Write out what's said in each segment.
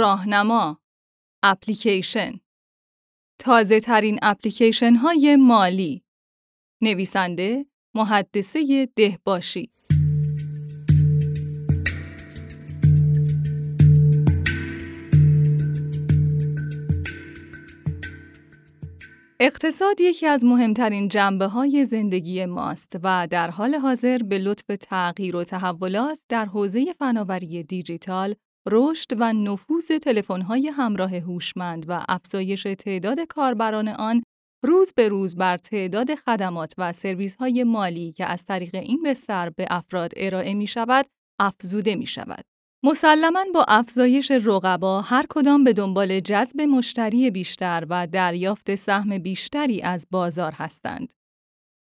راهنما. اپلیکیشن. تازه ترین اپلیکیشن های مالی. نویسنده محدثه دهباشی. اقتصاد یکی از مهمترین جنبه های زندگی ماست و در حال حاضر به لطف تغییر و تحولات در حوزه فناوری دیجیتال، رشد و نفوذ تلفن‌های همراه هوشمند و افزایش تعداد کاربران آن روز به روز بر تعداد خدمات و سرویس‌های مالی که از طریق این بستر به افراد ارائه می شود، افزوده می شود. مسلما با افزایش رقبا هر کدام به دنبال جذب مشتری بیشتر و دریافت سهم بیشتری از بازار هستند.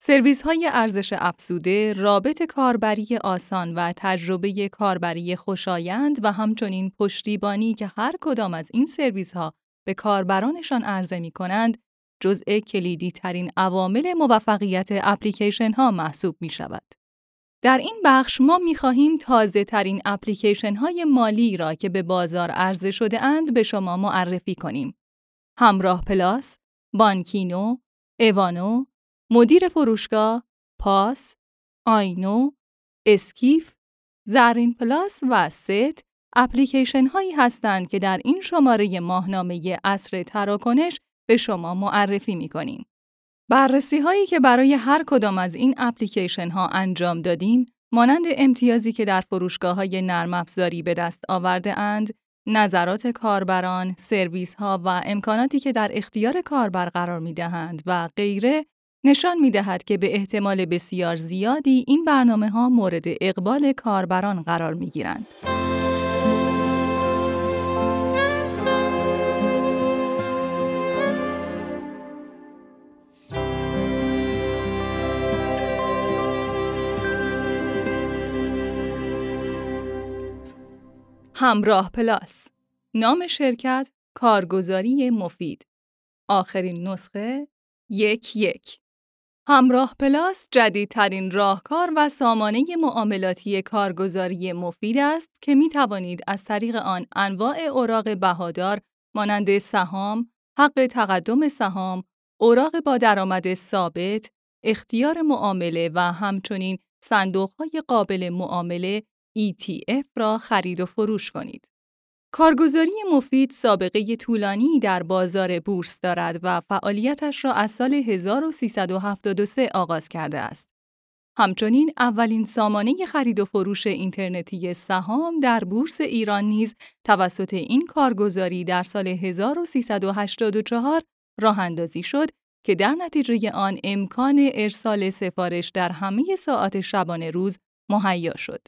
سرویس های ارزش افزوده، رابط کاربری آسان و تجربه کاربری خوشایند و همچنین پشتیبانی که هر کدام از این سرویس ها به کاربرانشان عرضه می کنند، جزء کلیدی ترین عوامل موفقیت اپلیکیشن ها محسوب می شود. در این بخش ما می خواهیم تازه ترین اپلیکیشن های مالی را که به بازار عرضه شده اند به شما معرفی کنیم. همراه پلاس، بانکینو، ایوانو، مدیر فروشگاه، پاس، آینو، اسکیف، زرین پلاس و ست اپلیکیشن هایی هستند که در این شماره ماهنامه اصر تراکنش به شما معرفی می کنیم. بررسی هایی که برای هر کدام از این اپلیکیشن ها انجام دادیم، مانند امتیازی که در فروشگاه های نرم افزاری به دست آورده اند، نظرات کاربران، سرویس ها و امکاناتی که در اختیار کاربر قرار می دهند و غیره نشان می دهد که به احتمال بسیار زیادی این برنامه ها مورد اقبال کاربران قرار می گیرند. همراه پلاس. نام شرکت کارگزاری مفید. آخرین نسخه یک یک. همراه پلاس جدیدترین راهکار و سامانه معاملاتی کارگزاری مفید است که می توانید از طریق آن انواع اوراق بهادار مانند سهام، حق تقدم سهام، اوراق با درآمد ثابت، اختیار معامله و همچنین صندوقهای قابل معامله ETF را خرید و فروش کنید. کارگزاری مفید سابقه طولانی در بازار بورس دارد و فعالیتش را از سال 1373 آغاز کرده است. همچنین اولین سامانه خرید و فروش اینترنتی سهام در بورس ایران نیز توسط این کارگزاری در سال 1384 راه اندازی شد که در نتیجه آن امکان ارسال سفارش در همه ساعات شبانه روز مهیا شد.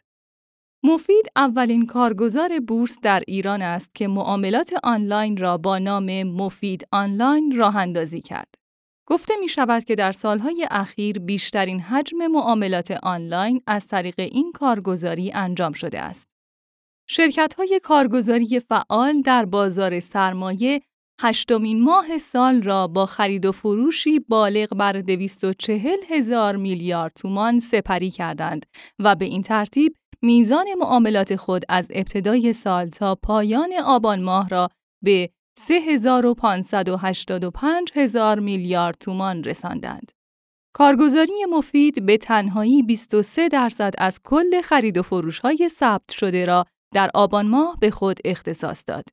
مفید اولین کارگزار بورس در ایران است که معاملات آنلاین را با نام مفید آنلاین راه اندازی کرد. گفته می شود که در سالهای اخیر بیشترین حجم معاملات آنلاین از طریق این کارگزاری انجام شده است. شرکت های کارگزاری فعال در بازار سرمایه هشتمین ماه سال را با خرید و فروشی بالغ بر 240 هزار میلیارد تومان سپری کردند و به این ترتیب میزان معاملات خود از ابتدای سال تا پایان آبان ماه را به 3585 هزار میلیارد تومان رساندند. کارگزاری مفید به تنهایی 23 درصد از کل خرید و فروش های ثبت شده را در آبان ماه به خود اختصاص داد.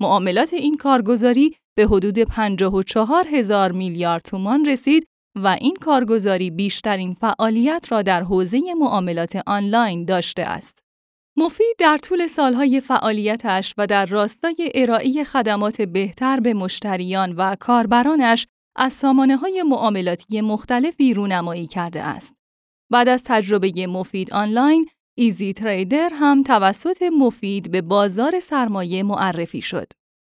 معاملات این کارگزاری به حدود 54 هزار میلیارد تومان رسید و این کارگزاری بیشترین فعالیت را در حوزه معاملات آنلاین داشته است. مفید در طول سالهای فعالیتش و در راستای ارائه خدمات بهتر به مشتریان و کاربرانش از سامانه های معاملاتی مختلفی رونمایی کرده است. بعد از تجربه مفید آنلاین، ایزی تریدر هم توسط مفید به بازار سرمایه معرفی شد.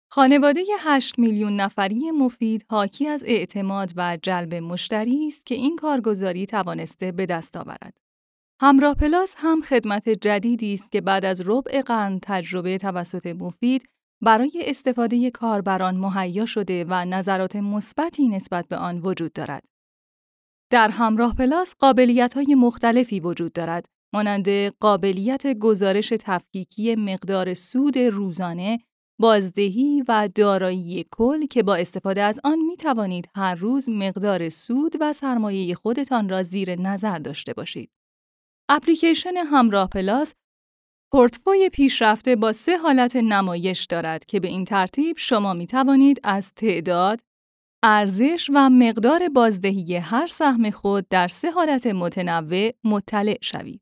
خانواده 8 میلیون نفری مفید حاکی از اعتماد و جلب مشتری است که این کارگزاری توانسته به دست آورد. همراه پلاس هم خدمت جدیدی است که بعد از ربع قرن تجربه توسط مفید برای استفاده کاربران مهیا شده و نظرات مثبتی نسبت به آن وجود دارد. در همراه پلاس قابلیت های مختلفی وجود دارد مانند قابلیت گزارش تفکیکی مقدار سود روزانه بازدهی و دارایی کل که با استفاده از آن می توانید هر روز مقدار سود و سرمایه خودتان را زیر نظر داشته باشید. اپلیکیشن همراه پلاس پورتفوی پیشرفته با سه حالت نمایش دارد که به این ترتیب شما می توانید از تعداد، ارزش و مقدار بازدهی هر سهم خود در سه حالت متنوع مطلع شوید.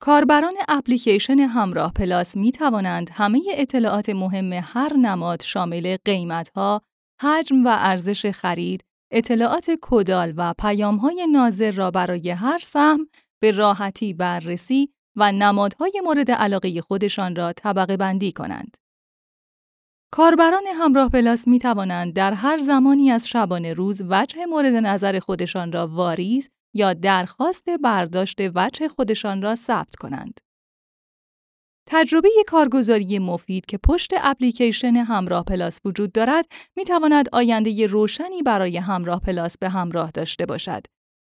کاربران اپلیکیشن همراه پلاس می توانند همه اطلاعات مهم هر نماد شامل قیمتها، حجم و ارزش خرید، اطلاعات کدال و پیامهای ناظر را برای هر سهم به راحتی بررسی و نمادهای مورد علاقه خودشان را طبقه بندی کنند. کاربران همراه پلاس می توانند در هر زمانی از شبانه روز وجه مورد نظر خودشان را واریز یا درخواست برداشت وجه خودشان را ثبت کنند. تجربه کارگزاری مفید که پشت اپلیکیشن همراه پلاس وجود دارد می تواند آینده روشنی برای همراه پلاس به همراه داشته باشد.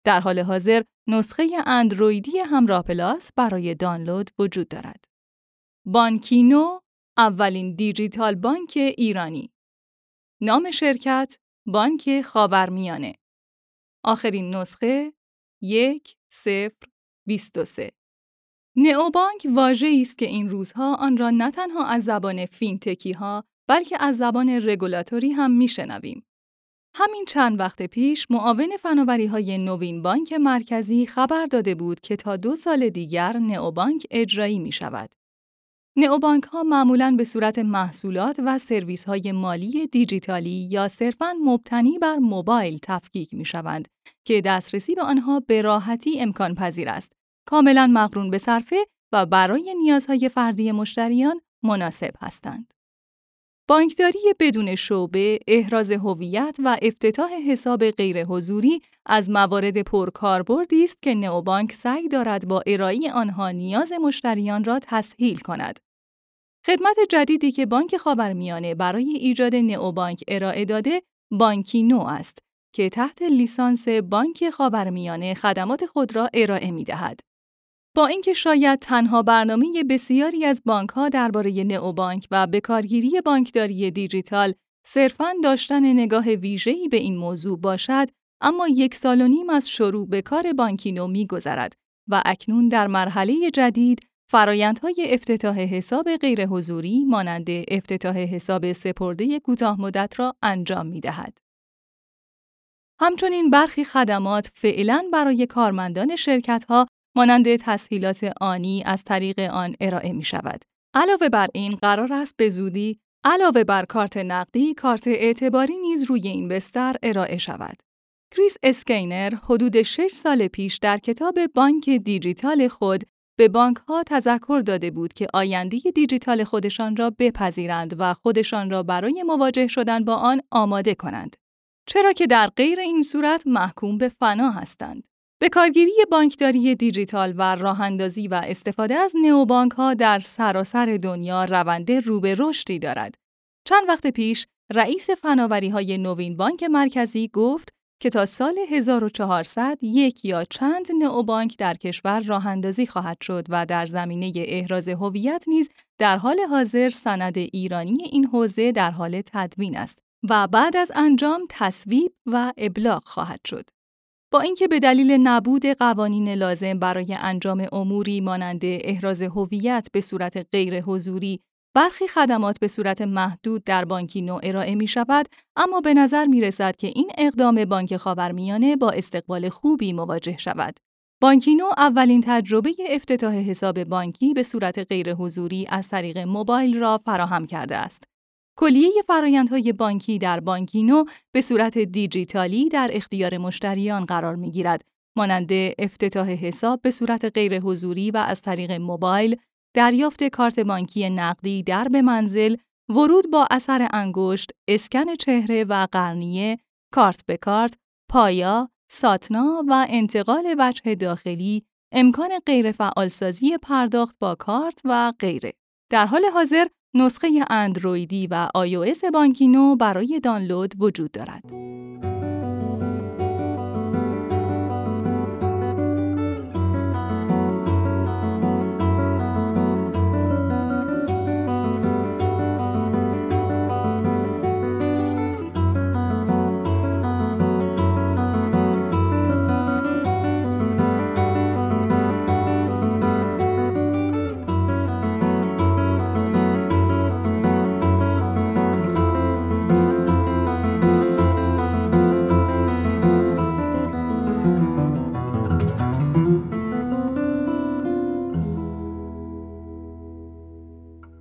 در حال حاضر نسخه اندرویدی همراه پلاس برای دانلود وجود دارد. بانکینو اولین دیجیتال بانک ایرانی نام شرکت بانک خاورمیانه آخرین نسخه یک صفر بیست و سه نئوبانک واژه‌ای است که این روزها آن را نه تنها از زبان فینتکی ها بلکه از زبان رگولاتوری هم میشنویم. همین چند وقت پیش معاون فناوری های نوین بانک مرکزی خبر داده بود که تا دو سال دیگر نئوبانک اجرایی می شود. نئوبانک ها معمولاً به صورت محصولات و سرویس های مالی دیجیتالی یا صرفاً مبتنی بر موبایل تفکیک می شوند که دسترسی به آنها به راحتی امکان پذیر است، کاملاً مقرون به صرفه و برای نیازهای فردی مشتریان مناسب هستند. بانکداری بدون شعبه، احراز هویت و افتتاح حساب غیرحضوری از موارد پرکاربردی است که نئوبانک سعی دارد با ارائه آنها نیاز مشتریان را تسهیل کند. خدمت جدیدی که بانک خاورمیانه برای ایجاد نئوبانک ارائه داده، بانکی نو است که تحت لیسانس بانک خاورمیانه خدمات خود را ارائه می دهد. با اینکه شاید تنها برنامه بسیاری از بانک‌ها درباره نئوبانک و بکارگیری بانکداری دیجیتال صرفاً داشتن نگاه ویژه‌ای به این موضوع باشد، اما یک سال و نیم از شروع به کار بانکینو می‌گذرد و اکنون در مرحله جدید فرایندهای افتتاح حساب غیرحضوری مانند افتتاح حساب سپرده کوتاه مدت را انجام می‌دهد. همچنین برخی خدمات فعلاً برای کارمندان شرکت‌ها مانند تسهیلات آنی از طریق آن ارائه می شود. علاوه بر این قرار است به زودی علاوه بر کارت نقدی، کارت اعتباری نیز روی این بستر ارائه شود. کریس اسکینر حدود 6 سال پیش در کتاب بانک دیجیتال خود به بانک ها تذکر داده بود که آینده دیجیتال خودشان را بپذیرند و خودشان را برای مواجه شدن با آن آماده کنند. چرا که در غیر این صورت محکوم به فنا هستند. به کارگیری بانکداری دیجیتال و راهاندازی و استفاده از نئوبانک ها در سراسر دنیا روند رو به رشدی دارد. چند وقت پیش رئیس فناوری های نوین بانک مرکزی گفت که تا سال 1400 یک یا چند نئوبانک در کشور راهاندازی خواهد شد و در زمینه احراز هویت نیز در حال حاضر سند ایرانی این حوزه در حال تدوین است و بعد از انجام تصویب و ابلاغ خواهد شد. با اینکه به دلیل نبود قوانین لازم برای انجام اموری مانند احراز هویت به صورت غیر حضوری برخی خدمات به صورت محدود در بانکی نو ارائه می شود اما به نظر می رسد که این اقدام بانک خاورمیانه با استقبال خوبی مواجه شود. بانکینو اولین تجربه افتتاح حساب بانکی به صورت غیر حضوری از طریق موبایل را فراهم کرده است. کلیه فرایندهای بانکی در بانکینو به صورت دیجیتالی در اختیار مشتریان قرار می گیرد. مانند افتتاح حساب به صورت غیر حضوری و از طریق موبایل، دریافت کارت بانکی نقدی در به منزل، ورود با اثر انگشت، اسکن چهره و قرنیه، کارت به کارت، پایا، ساتنا و انتقال وجه داخلی، امکان غیرفعالسازی پرداخت با کارت و غیره. در حال حاضر نسخه اندرویدی و iOS بانکینو برای دانلود وجود دارد.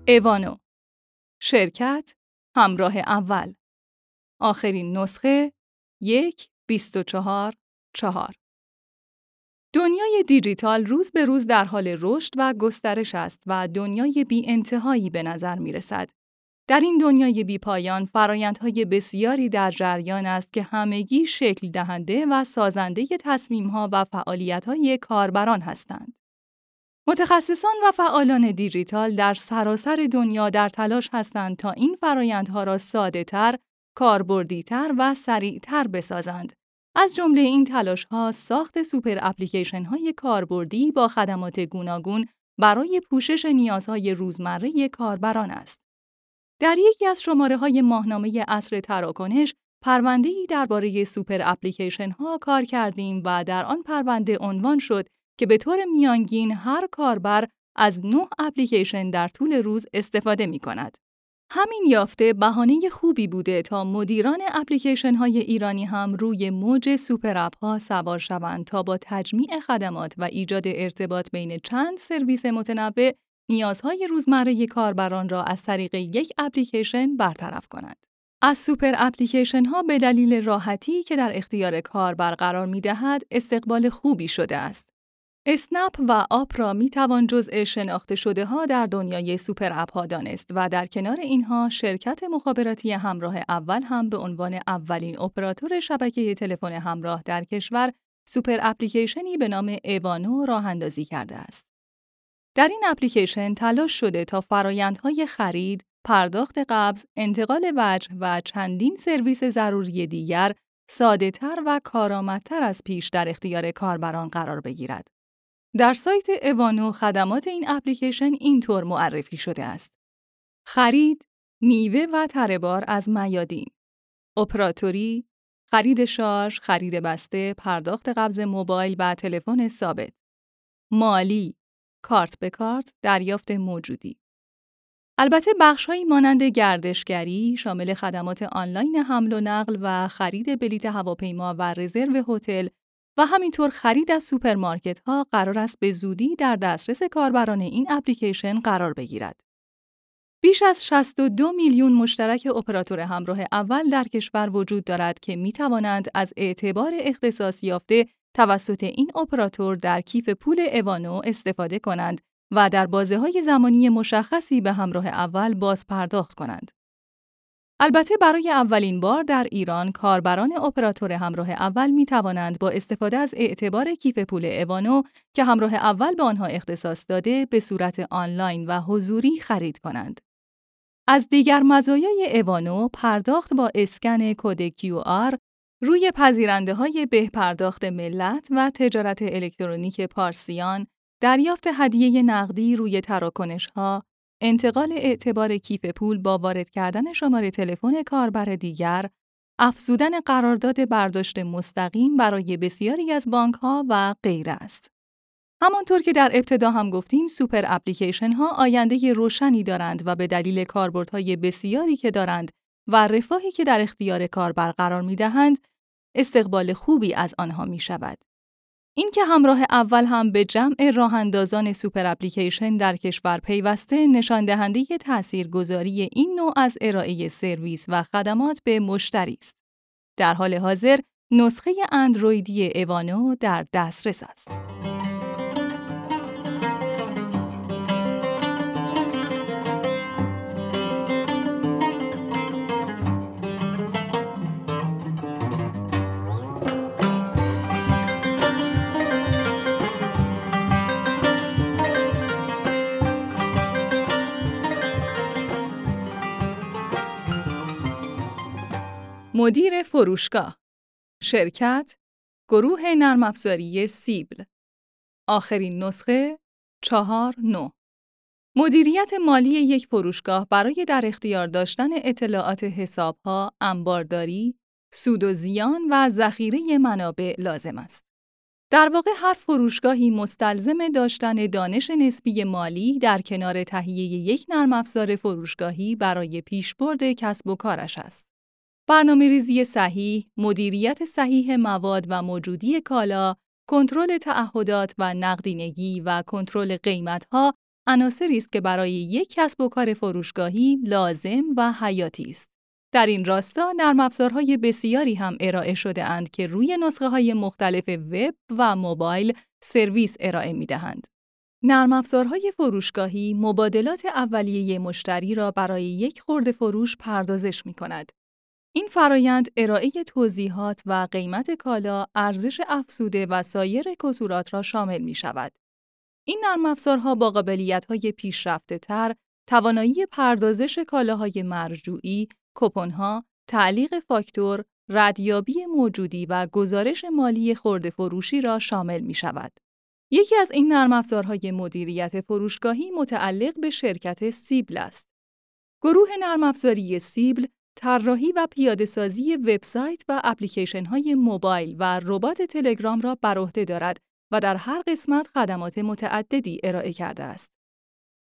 ایوانو شرکت همراه اول آخرین نسخه یک بیست و چهار چهار دنیای دیجیتال روز به روز در حال رشد و گسترش است و دنیای بی انتهایی به نظر می رسد. در این دنیای بی پایان فرایندهای بسیاری در جریان است که همگی شکل دهنده و سازنده تصمیمها و فعالیتهای کاربران هستند. متخصصان و فعالان دیجیتال در سراسر دنیا در تلاش هستند تا این فرایندها را ساده تر، کاربردیتر و سریعتر بسازند. از جمله این تلاش ها ساخت سوپر اپلیکیشن های کاربردی با خدمات گوناگون برای پوشش نیازهای روزمره کاربران است. در یکی از شماره های ماهنامه عصر تراکنش پرونده ای درباره سوپر اپلیکیشن ها کار کردیم و در آن پرونده عنوان شد که به طور میانگین هر کاربر از نه اپلیکیشن در طول روز استفاده می کند. همین یافته بهانه خوبی بوده تا مدیران اپلیکیشن های ایرانی هم روی موج سوپر اپ ها سوار شوند تا با تجمیع خدمات و ایجاد ارتباط بین چند سرویس متنوع نیازهای روزمره کاربران را از طریق یک اپلیکیشن برطرف کنند. از سوپر اپلیکیشن ها به دلیل راحتی که در اختیار کاربر قرار می دهد استقبال خوبی شده است. اسنپ و آپ را می توان جزء شناخته شده ها در دنیای سوپر اپ ها دانست و در کنار اینها شرکت مخابراتی همراه اول هم به عنوان اولین اپراتور شبکه تلفن همراه در کشور سوپر اپلیکیشنی به نام اوانو راه اندازی کرده است. در این اپلیکیشن تلاش شده تا فرایندهای خرید، پرداخت قبض، انتقال وجه و چندین سرویس ضروری دیگر ساده و کارآمدتر از پیش در اختیار کاربران قرار بگیرد. در سایت اوانو خدمات این اپلیکیشن اینطور معرفی شده است. خرید، میوه و ترهبار از میادین. اپراتوری، خرید شارژ، خرید بسته، پرداخت قبض موبایل و تلفن ثابت. مالی، کارت به کارت، دریافت موجودی. البته بخشهایی مانند گردشگری شامل خدمات آنلاین حمل و نقل و خرید بلیت هواپیما و رزرو هتل و همینطور خرید از سوپرمارکت ها قرار است به زودی در دسترس کاربران این اپلیکیشن قرار بگیرد. بیش از 62 میلیون مشترک اپراتور همراه اول در کشور وجود دارد که می توانند از اعتبار اختصاص یافته توسط این اپراتور در کیف پول اوانو استفاده کنند و در بازه های زمانی مشخصی به همراه اول باز پرداخت کنند. البته برای اولین بار در ایران کاربران اپراتور همراه اول می توانند با استفاده از اعتبار کیف پول اوانو که همراه اول به آنها اختصاص داده به صورت آنلاین و حضوری خرید کنند. از دیگر مزایای اوانو پرداخت با اسکن کد QR روی پذیرنده های به پرداخت ملت و تجارت الکترونیک پارسیان، دریافت هدیه نقدی روی تراکنش ها، انتقال اعتبار کیف پول با وارد کردن شماره تلفن کاربر دیگر، افزودن قرارداد برداشت مستقیم برای بسیاری از بانک ها و غیره است. همانطور که در ابتدا هم گفتیم سوپر اپلیکیشن ها آینده روشنی دارند و به دلیل کاربردهای بسیاری که دارند و رفاهی که در اختیار کاربر قرار می دهند، استقبال خوبی از آنها می شود. این که همراه اول هم به جمع راه اندازان سوپر اپلیکیشن در کشور پیوسته نشان دهنده تاثیرگذاری این نوع از ارائه سرویس و خدمات به مشتری است. در حال حاضر نسخه اندرویدی ایوانو در دسترس است. مدیر فروشگاه شرکت گروه نرم افزاری سیبل آخرین نسخه چهار نو مدیریت مالی یک فروشگاه برای در اختیار داشتن اطلاعات حسابها، انبارداری، سود و زیان و ذخیره منابع لازم است. در واقع هر فروشگاهی مستلزم داشتن دانش نسبی مالی در کنار تهیه یک نرم افزار فروشگاهی برای پیشبرد کسب و کارش است. برنامه ریزی صحیح، مدیریت صحیح مواد و موجودی کالا، کنترل تعهدات و نقدینگی و کنترل قیمتها عناصری است که برای یک کسب و کار فروشگاهی لازم و حیاتی است. در این راستا نرم افزارهای بسیاری هم ارائه شده اند که روی نسخه های مختلف وب و موبایل سرویس ارائه می دهند. نرم افزارهای فروشگاهی مبادلات اولیه مشتری را برای یک خورده فروش پردازش می کند. این فرایند ارائه توضیحات و قیمت کالا، ارزش افزوده و سایر کسورات را شامل می شود. این نرم افزارها با قابلیت‌های پیشرفته تر، توانایی پردازش کالاهای مرجوعی، کپونها، تعلیق فاکتور، ردیابی موجودی و گزارش مالی خورده فروشی را شامل می شود. یکی از این نرم افزارهای مدیریت فروشگاهی متعلق به شرکت سیبل است. گروه نرم افزاری سیبل طراحی و پیاده‌سازی وبسایت و اپلیکیشن‌های موبایل و ربات تلگرام را بر عهده دارد و در هر قسمت خدمات متعددی ارائه کرده است.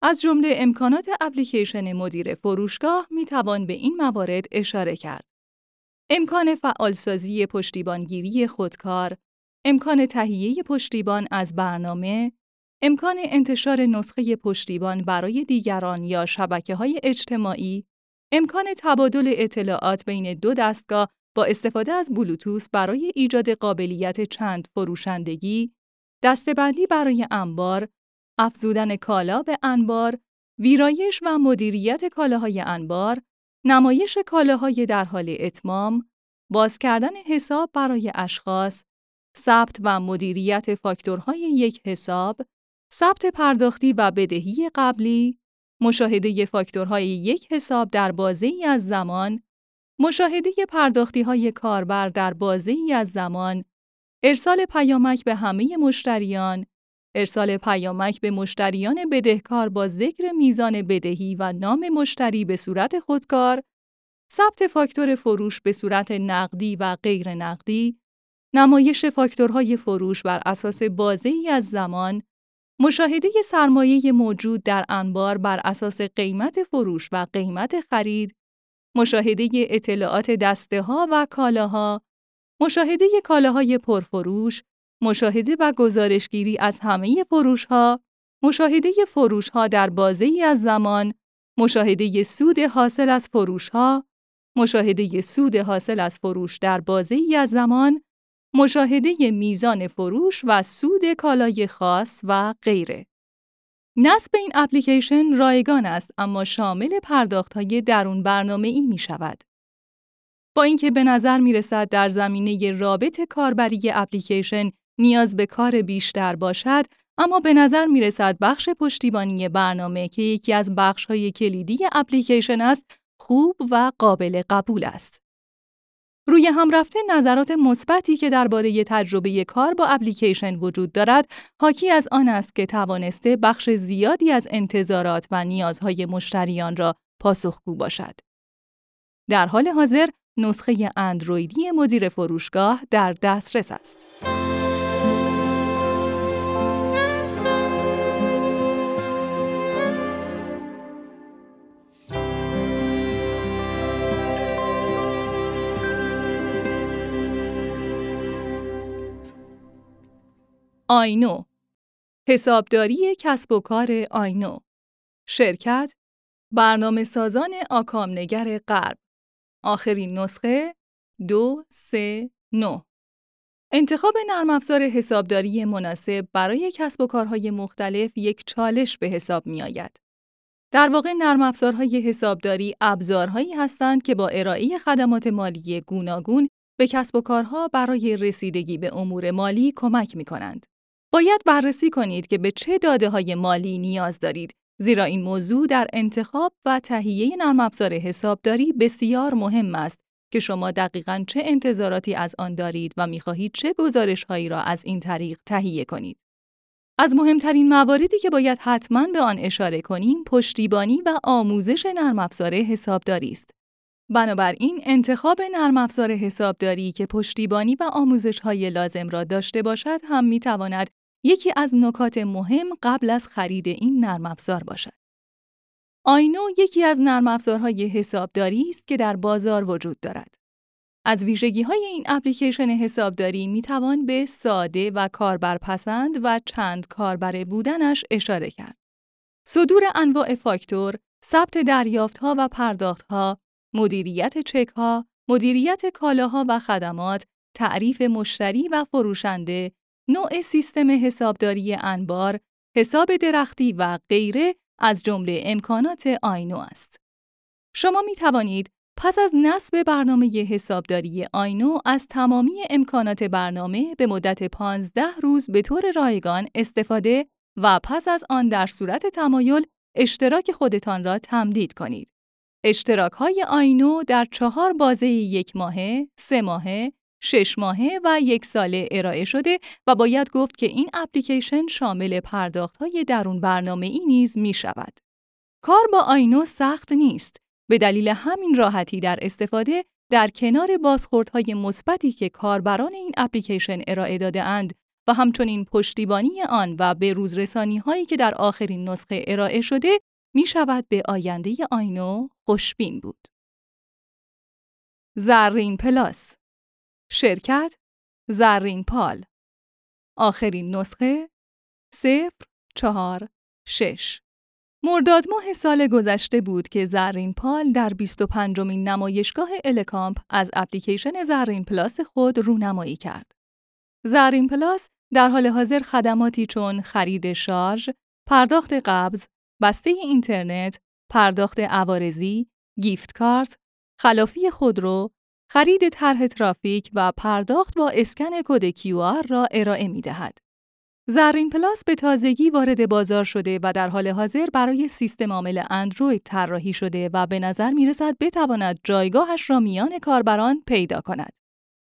از جمله امکانات اپلیکیشن مدیر فروشگاه می توان به این موارد اشاره کرد. امکان فعالسازی پشتیبانگیری خودکار، امکان تهیه پشتیبان از برنامه، امکان انتشار نسخه پشتیبان برای دیگران یا شبکه های اجتماعی، امکان تبادل اطلاعات بین دو دستگاه با استفاده از بلوتوث برای ایجاد قابلیت چند فروشندگی، دستبندی برای انبار، افزودن کالا به انبار، ویرایش و مدیریت کالاهای انبار، نمایش کالاهای در حال اتمام، باز کردن حساب برای اشخاص، ثبت و مدیریت فاکتورهای یک حساب، ثبت پرداختی و بدهی قبلی، مشاهده فاکتورهای یک حساب در بازه ای از زمان، مشاهده پرداختی های کاربر در بازه ای از زمان، ارسال پیامک به همه مشتریان، ارسال پیامک به مشتریان بدهکار با ذکر میزان بدهی و نام مشتری به صورت خودکار، ثبت فاکتور فروش به صورت نقدی و غیر نقدی، نمایش فاکتورهای فروش بر اساس بازه ای از زمان، مشاهده سرمایه موجود در انبار بر اساس قیمت فروش و قیمت خرید، مشاهده اطلاعات دسته ها و کالاها، مشاهده کالاهای پرفروش، مشاهده و گزارشگیری از همه فروشها، مشاهده فروشها در بازه ای از زمان، مشاهده سود حاصل از فروشها، مشاهده سود حاصل از فروش در بازه ای از زمان، مشاهده میزان فروش و سود کالای خاص و غیره. نصب این اپلیکیشن رایگان است اما شامل پرداخت‌های درون برنامه ای می شود. با اینکه به نظر می رسد در زمینه رابط کاربری اپلیکیشن نیاز به کار بیشتر باشد، اما به نظر می رسد بخش پشتیبانی برنامه که یکی از بخش‌های کلیدی اپلیکیشن است، خوب و قابل قبول است. روی هم رفته نظرات مثبتی که درباره تجربه کار با اپلیکیشن وجود دارد، حاکی از آن است که توانسته بخش زیادی از انتظارات و نیازهای مشتریان را پاسخگو باشد. در حال حاضر نسخه اندرویدی مدیر فروشگاه در دسترس است. آینو حسابداری کسب و کار آینو شرکت برنامه سازان آکامنگر غرب آخرین نسخه دو سه نو انتخاب نرم افزار حسابداری مناسب برای کسب و کارهای مختلف یک چالش به حساب می آید. در واقع نرم افزارهای حسابداری ابزارهایی هستند که با ارائه خدمات مالی گوناگون به کسب و کارها برای رسیدگی به امور مالی کمک می کنند. باید بررسی کنید که به چه داده های مالی نیاز دارید زیرا این موضوع در انتخاب و تهیه نرم افزار حسابداری بسیار مهم است که شما دقیقاً چه انتظاراتی از آن دارید و می‌خواهید چه گزارش هایی را از این طریق تهیه کنید. از مهمترین مواردی که باید حتماً به آن اشاره کنیم، پشتیبانی و آموزش نرم افزار حسابداری است. بنابراین انتخاب نرم افزار حسابداری که پشتیبانی و آموزش های لازم را داشته باشد هم می تواند یکی از نکات مهم قبل از خرید این نرم افزار باشد. آینو یکی از نرم افزارهای حسابداری است که در بازار وجود دارد. از ویژگی های این اپلیکیشن حسابداری می توان به ساده و کاربرپسند و چند کاربره بودنش اشاره کرد. صدور انواع فاکتور، ثبت دریافتها و پرداختها، مدیریت چکها، مدیریت کالاها و خدمات، تعریف مشتری و فروشنده، نوع سیستم حسابداری انبار، حساب درختی و غیره از جمله امکانات آینو است. شما می توانید پس از نصب برنامه حسابداری آینو از تمامی امکانات برنامه به مدت 15 روز به طور رایگان استفاده و پس از آن در صورت تمایل اشتراک خودتان را تمدید کنید. اشتراک های آینو در چهار بازه یک ماهه، سه ماهه، شش ماهه و یک ساله ارائه شده و باید گفت که این اپلیکیشن شامل پرداخت های درون برنامه ای نیز می شود. کار با آینو سخت نیست. به دلیل همین راحتی در استفاده در کنار بازخوردهای مثبتی که کاربران این اپلیکیشن ارائه داده اند و همچنین پشتیبانی آن و به روزرسانی هایی که در آخرین نسخه ارائه شده می شود به آینده اوانو خوشبین بود. زرین پلاس شرکت زرین پال آخرین نسخه صفر چهار شش مرداد ماه سال گذشته بود که زرین پال در 25 مین نمایشگاه الکامپ از اپلیکیشن زرین پلاس خود رونمایی کرد. زرین پلاس در حال حاضر خدماتی چون خرید شارژ، پرداخت قبض، بسته اینترنت، پرداخت عوارضی، گیفت کارت، خلافی خودرو، خرید طرح ترافیک و پرداخت با اسکن کد QR را ارائه می دهد. زرین پلاس به تازگی وارد بازار شده و در حال حاضر برای سیستم عامل اندروید طراحی شده و به نظر می رسد بتواند جایگاهش را میان کاربران پیدا کند.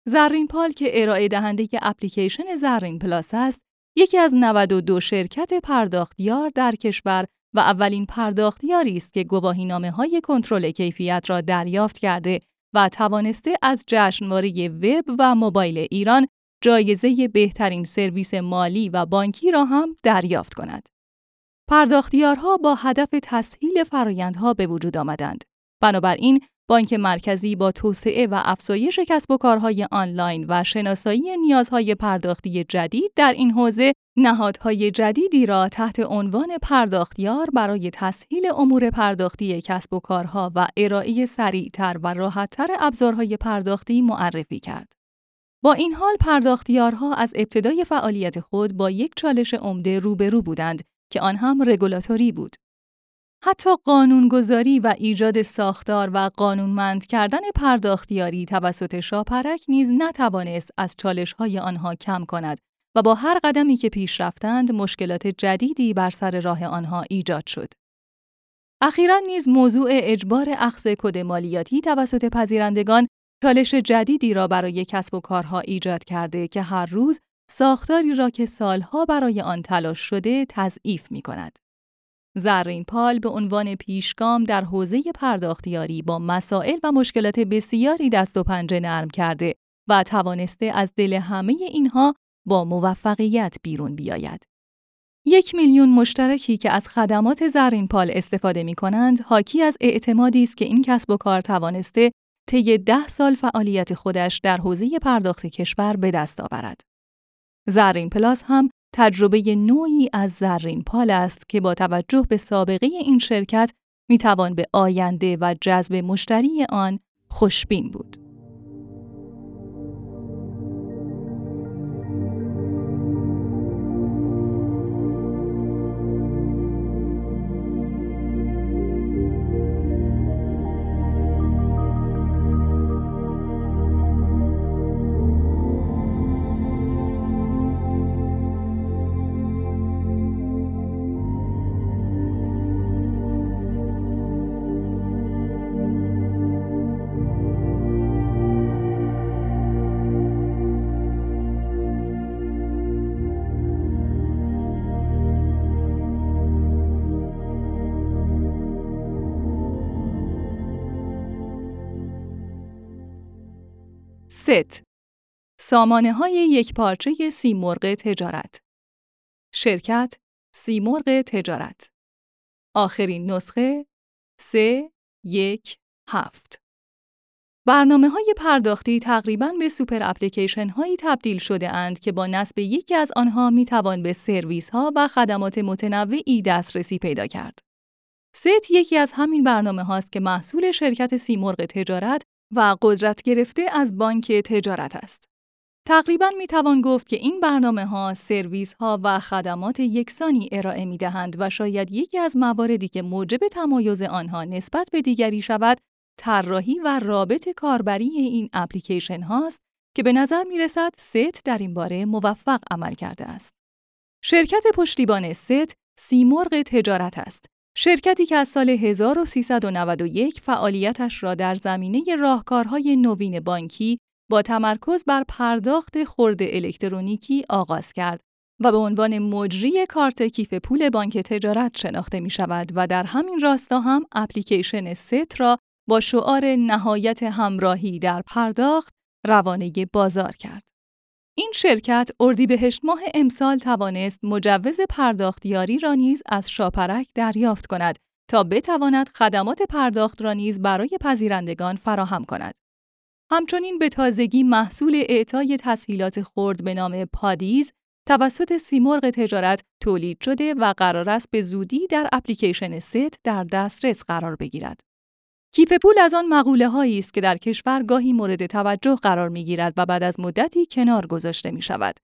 زرین پال که ارائه دهنده اپلیکیشن زرین پلاس است، یکی از 92 شرکت پرداختیار در کشور و اولین پرداختیاری است که گواهینامه های کنترل کیفیت را دریافت کرده و توانسته از جشنواره وب و موبایل ایران جایزه بهترین سرویس مالی و بانکی را هم دریافت کند. پرداختیارها با هدف تسهیل فرایندها به وجود آمدند. بنابراین بانک مرکزی با توسعه و افزایش کسب و کارهای آنلاین و شناسایی نیازهای پرداختی جدید در این حوزه نهادهای جدیدی را تحت عنوان پرداختیار برای تسهیل امور پرداختی کسب و کارها و ارائه سریعتر و راحتتر ابزارهای پرداختی معرفی کرد. با این حال پرداختیارها از ابتدای فعالیت خود با یک چالش عمده روبرو بودند که آن هم رگولاتوری بود. حتی قانونگذاری و ایجاد ساختار و قانونمند کردن پرداختیاری توسط شاپرک نیز نتوانست از چالش‌های آنها کم کند و با هر قدمی که پیش رفتند مشکلات جدیدی بر سر راه آنها ایجاد شد. اخیرا نیز موضوع اجبار اخذ کد مالیاتی توسط پذیرندگان چالش جدیدی را برای کسب و کارها ایجاد کرده که هر روز ساختاری را که سالها برای آن تلاش شده تضعیف می کند. زرین پال به عنوان پیشگام در حوزه پرداختیاری با مسائل و مشکلات بسیاری دست و پنجه نرم کرده و توانسته از دل همه اینها با موفقیت بیرون بیاید. یک میلیون مشترکی که از خدمات زرین پال استفاده می کنند، حاکی از اعتمادی است که این کسب و کار توانسته طی ده سال فعالیت خودش در حوزه پرداخت کشور به دست آورد. زرین پلاس هم تجربه نوعی از زرین پال است که با توجه به سابقه این شرکت می توان به آینده و جذب مشتری آن خوشبین بود. ست. سامانه های یک پارچه سیمرغ تجارت. شرکت سیمرغ تجارت. آخرین نسخه سه یک هفت. برنامه های پرداختی تقریباً به سوپر اپلیکیشن هایی تبدیل شده اند که با نصب یکی از آنها می توان به سرویس ها و خدمات متنوعی دسترسی پیدا کرد. ست یکی از همین برنامه هاست که محصول شرکت سیمرغ تجارت و قدرت گرفته از بانک تجارت است. تقریبا می توان گفت که این برنامه ها، سرویس ها و خدمات یکسانی ارائه می دهند و شاید یکی از مواردی که موجب تمایز آنها نسبت به دیگری شود، طراحی و رابط کاربری این اپلیکیشن هاست که به نظر می رسد ست در این باره موفق عمل کرده است. شرکت پشتیبان ست سیمرغ تجارت است. شرکتی که از سال 1391 فعالیتش را در زمینه راهکارهای نوین بانکی با تمرکز بر پرداخت خرد الکترونیکی آغاز کرد و به عنوان مجری کارت کیف پول بانک تجارت شناخته می شود و در همین راستا هم اپلیکیشن ست را با شعار نهایت همراهی در پرداخت روانه بازار کرد. این شرکت اردیبهشت ماه امسال توانست مجوز پرداختیاری را نیز از شاپرک دریافت کند تا بتواند خدمات پرداخت را نیز برای پذیرندگان فراهم کند. همچنین به تازگی محصول اعطای تسهیلات خرد به نام پادیز توسط سیمرغ تجارت تولید شده و قرار است به زودی در اپلیکیشن ست در دسترس قرار بگیرد. کیف پول از آن مقوله هایی است که در کشور گاهی مورد توجه قرار می گیرد و بعد از مدتی کنار گذاشته می شود.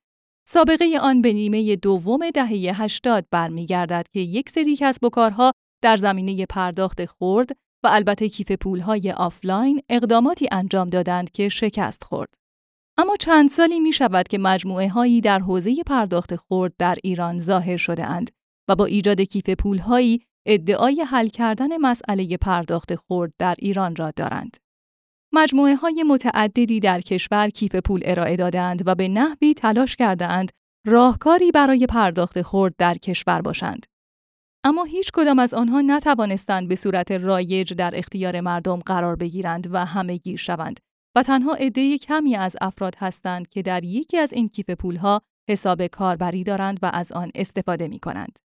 سابقه آن به نیمه دوم دهه 80 برمیگردد که یک سری کسب و کارها در زمینه پرداخت خرد و البته کیف پولهای آفلاین اقداماتی انجام دادند که شکست خورد. اما چند سالی می شود که مجموعه هایی در حوزه پرداخت خرد در ایران ظاهر شده اند و با ایجاد کیف پولهایی ادعای حل کردن مسئله پرداخت خرد در ایران را دارند. مجموعه های متعددی در کشور کیف پول ارائه دادند و به نحوی تلاش کردند راهکاری برای پرداخت خرد در کشور باشند. اما هیچ کدام از آنها نتوانستند به صورت رایج در اختیار مردم قرار بگیرند و همه گیر شوند و تنها عده کمی از افراد هستند که در یکی از این کیف پولها حساب کاربری دارند و از آن استفاده می کنند.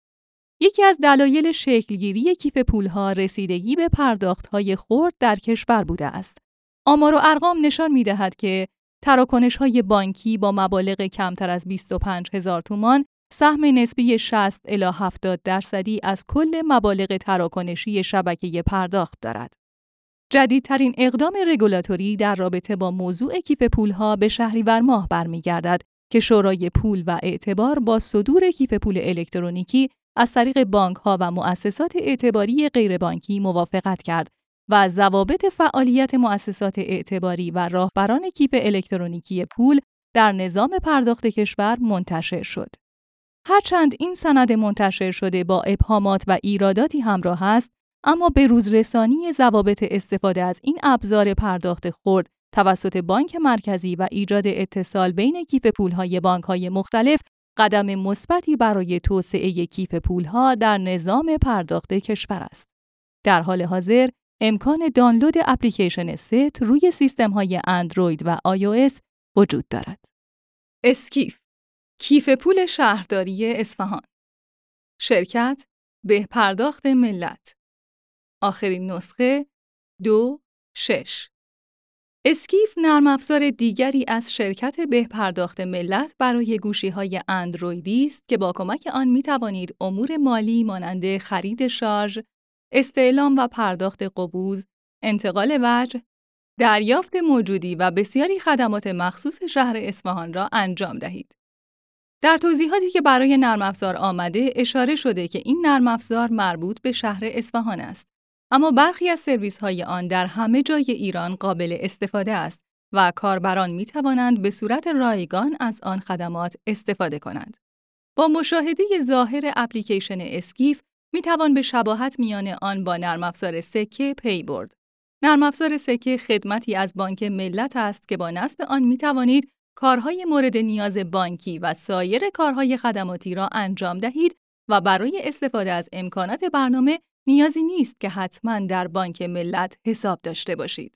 یکی از دلایل شکلگیری کیف پولها رسیدگی به پرداختهای خرد در کشور بوده است. آمار و ارقام نشان می دهد که تراکنش های بانکی با مبالغ کمتر از 25 هزار تومان سهم نسبی 60 الی 70 درصدی از کل مبالغ تراکنشی شبکه پرداخت دارد. جدیدترین اقدام رگولاتوری در رابطه با موضوع کیف پولها به شهریور ماه برمیگردد که شورای پول و اعتبار با صدور کیف پول الکترونیکی از طریق بانک ها و مؤسسات اعتباری غیربانکی موافقت کرد و ضوابط فعالیت مؤسسات اعتباری و راهبران کیف الکترونیکی پول در نظام پرداخت کشور منتشر شد. هرچند این سند منتشر شده با ابهامات و ایراداتی همراه است، اما به روزرسانی ضوابط استفاده از این ابزار پرداخت خرد توسط بانک مرکزی و ایجاد اتصال بین کیف پولهای بانکهای مختلف قدم مثبتی برای توسعه کیف پولها در نظام پرداخت کشور است. در حال حاضر امکان دانلود اپلیکیشن ست روی سیستم های اندروید و iOS وجود دارد. اسکیف کیف پول شهرداری اصفهان شرکت به پرداخت ملت آخرین نسخه دو شش اسکیف نرم افزار دیگری از شرکت به پرداخت ملت برای گوشی های اندرویدی است که با کمک آن می توانید امور مالی مانند خرید شارژ، استعلام و پرداخت قبوز، انتقال وجه، دریافت موجودی و بسیاری خدمات مخصوص شهر اصفهان را انجام دهید. در توضیحاتی که برای نرم افزار آمده اشاره شده که این نرم افزار مربوط به شهر اصفهان است اما برخی از سرویس های آن در همه جای ایران قابل استفاده است و کاربران می توانند به صورت رایگان از آن خدمات استفاده کنند. با مشاهده ظاهر اپلیکیشن اسکیف می توان به شباهت میان آن با نرم افزار سکه پی برد. نرم افزار سکه خدمتی از بانک ملت است که با نصب آن می توانید کارهای مورد نیاز بانکی و سایر کارهای خدماتی را انجام دهید و برای استفاده از امکانات برنامه نیازی نیست که حتما در بانک ملت حساب داشته باشید.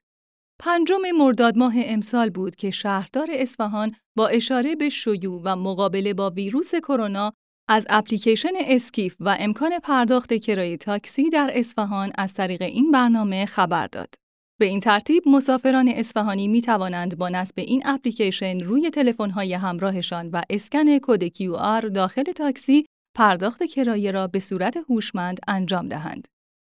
پنجم مرداد ماه امسال بود که شهردار اصفهان با اشاره به شیوع و مقابله با ویروس کرونا از اپلیکیشن اسکیف و امکان پرداخت کرایه تاکسی در اصفهان از طریق این برنامه خبر داد. به این ترتیب مسافران اصفهانی می توانند با نصب این اپلیکیشن روی تلفن‌های همراهشان و اسکن کد QR داخل تاکسی پرداخت کرایه را به صورت هوشمند انجام دهند.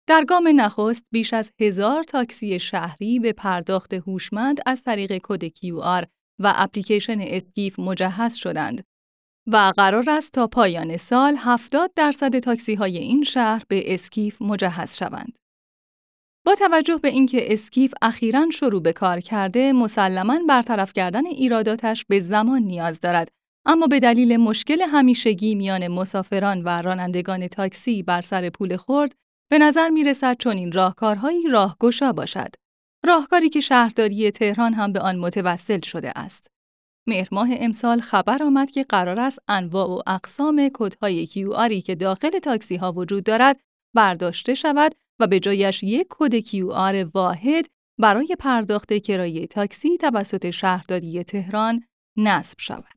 در گام نخست بیش از هزار تاکسی شهری به پرداخت هوشمند از طریق کد QR و اپلیکیشن اسکیف مجهز شدند و قرار است تا پایان سال 70 درصد تاکسی های این شهر به اسکیف مجهز شوند. با توجه به اینکه اسکیف اخیرا شروع به کار کرده، مسلما برطرف کردن ایراداتش به زمان نیاز دارد، اما به دلیل مشکل همیشگی میان مسافران و رانندگان تاکسی بر سر پول خرد، به نظر می رسد چنین راهکارهایی راهگشا باشد. راهکاری که شهرداری تهران هم به آن متوسل شده است. مهر ماه امسال خبر آمد که قرار است انواع و اقسام کدهای QR که داخل تاکسی ها وجود دارد برداشته شود و به جایش یک کد QR واحد برای پرداخت کرایه تاکسی توسط شهرداری تهران نصب شود.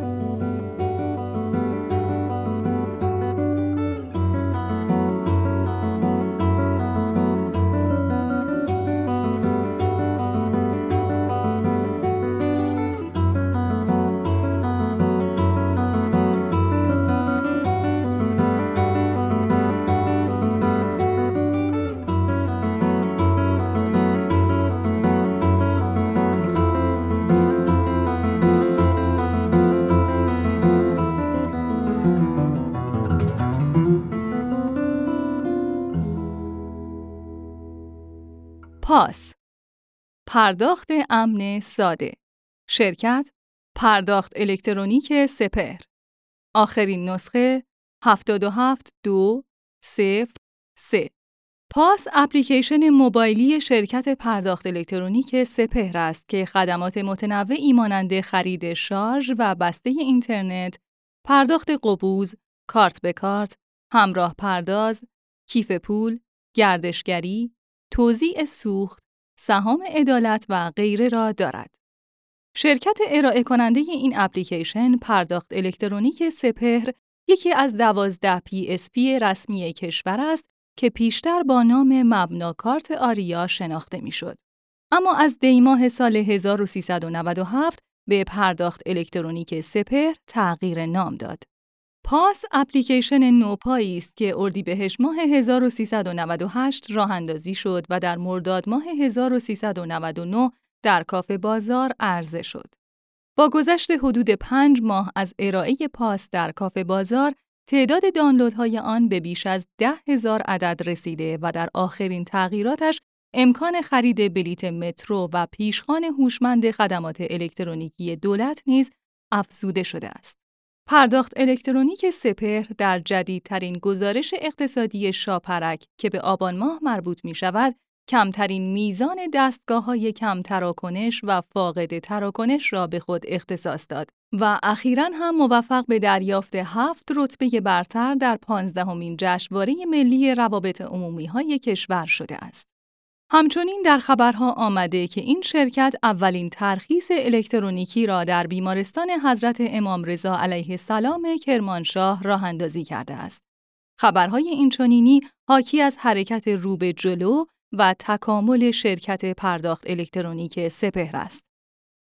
پاس پرداخت امن ساده. شرکت پرداخت الکترونیک سپهر. آخرین نسخه 77 دو پاس اپلیکیشن موبایلی شرکت پرداخت الکترونیک سپهر است که خدمات متنوعی مانند خرید شارژ و بسته اینترنت، پرداخت قبوز، کارت به کارت، همراه پرداز، کیف پول، گردشگری، توزیع سوخت، سهام عدالت و غیره را دارد. شرکت ارائه کننده این اپلیکیشن پرداخت الکترونیک سپهر یکی از دوازده PSP رسمی کشور است که پیشتر با نام مبناکارت آریا شناخته می‌شد. اما از دیماه سال 1397 به پرداخت الکترونیک سپهر تغییر نام داد. پاس اپلیکیشن نوپایی است که اردیبهشت ماه 1398 راه اندازی شد و در مرداد ماه 1399 در کافه بازار عرضه شد. با گذشت حدود پنج ماه از ارائه پاس در کافه بازار، تعداد دانلودهای آن به بیش از ده هزار عدد رسیده و در آخرین تغییراتش امکان خرید بلیت مترو و پیشخان هوشمند خدمات الکترونیکی دولت نیز افزوده شده است. پرداخت الکترونیک سپهر در جدیدترین گزارش اقتصادی شاپرک که به آبان ماه مربوط می شود، کمترین میزان دستگاه های کم تراکنش و فاقد تراکنش را به خود اختصاص داد و اخیرا هم موفق به دریافت هفت رتبه برتر در پانزدهمین جشنواره ملی روابط عمومی های کشور شده است. همچنین در خبرها آمده که این شرکت اولین ترخیص الکترونیکی را در بیمارستان حضرت امام رضا علیه السلام کرمانشاه راه اندازی کرده است. خبرهای اینچنینی حاکی از حرکت رو به جلو و تکامل شرکت پرداخت الکترونیک سپهر است.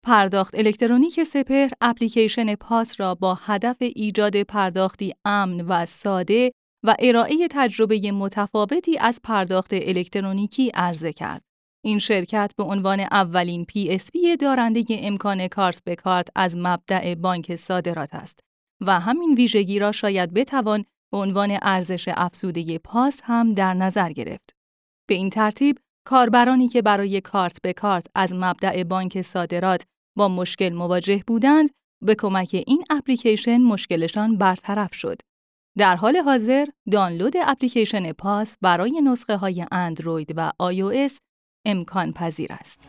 پرداخت الکترونیک سپهر اپلیکیشن پاس را با هدف ایجاد پرداختی امن و ساده و ارائه تجربه متفاوتی از پرداخت الکترونیکی عرضه کرد. این شرکت به عنوان اولین PSP دارنده امکان کارت به کارت از مبدع بانک صادرات است و همین ویژگی را شاید بتوان به عنوان ارزش افزوده پاس هم در نظر گرفت. به این ترتیب کاربرانی که برای کارت به کارت از مبدع بانک صادرات با مشکل مواجه بودند به کمک این اپلیکیشن مشکلشان برطرف شد در حال حاضر دانلود اپلیکیشن پاس برای نسخه های اندروید و iOS امکان پذیر است.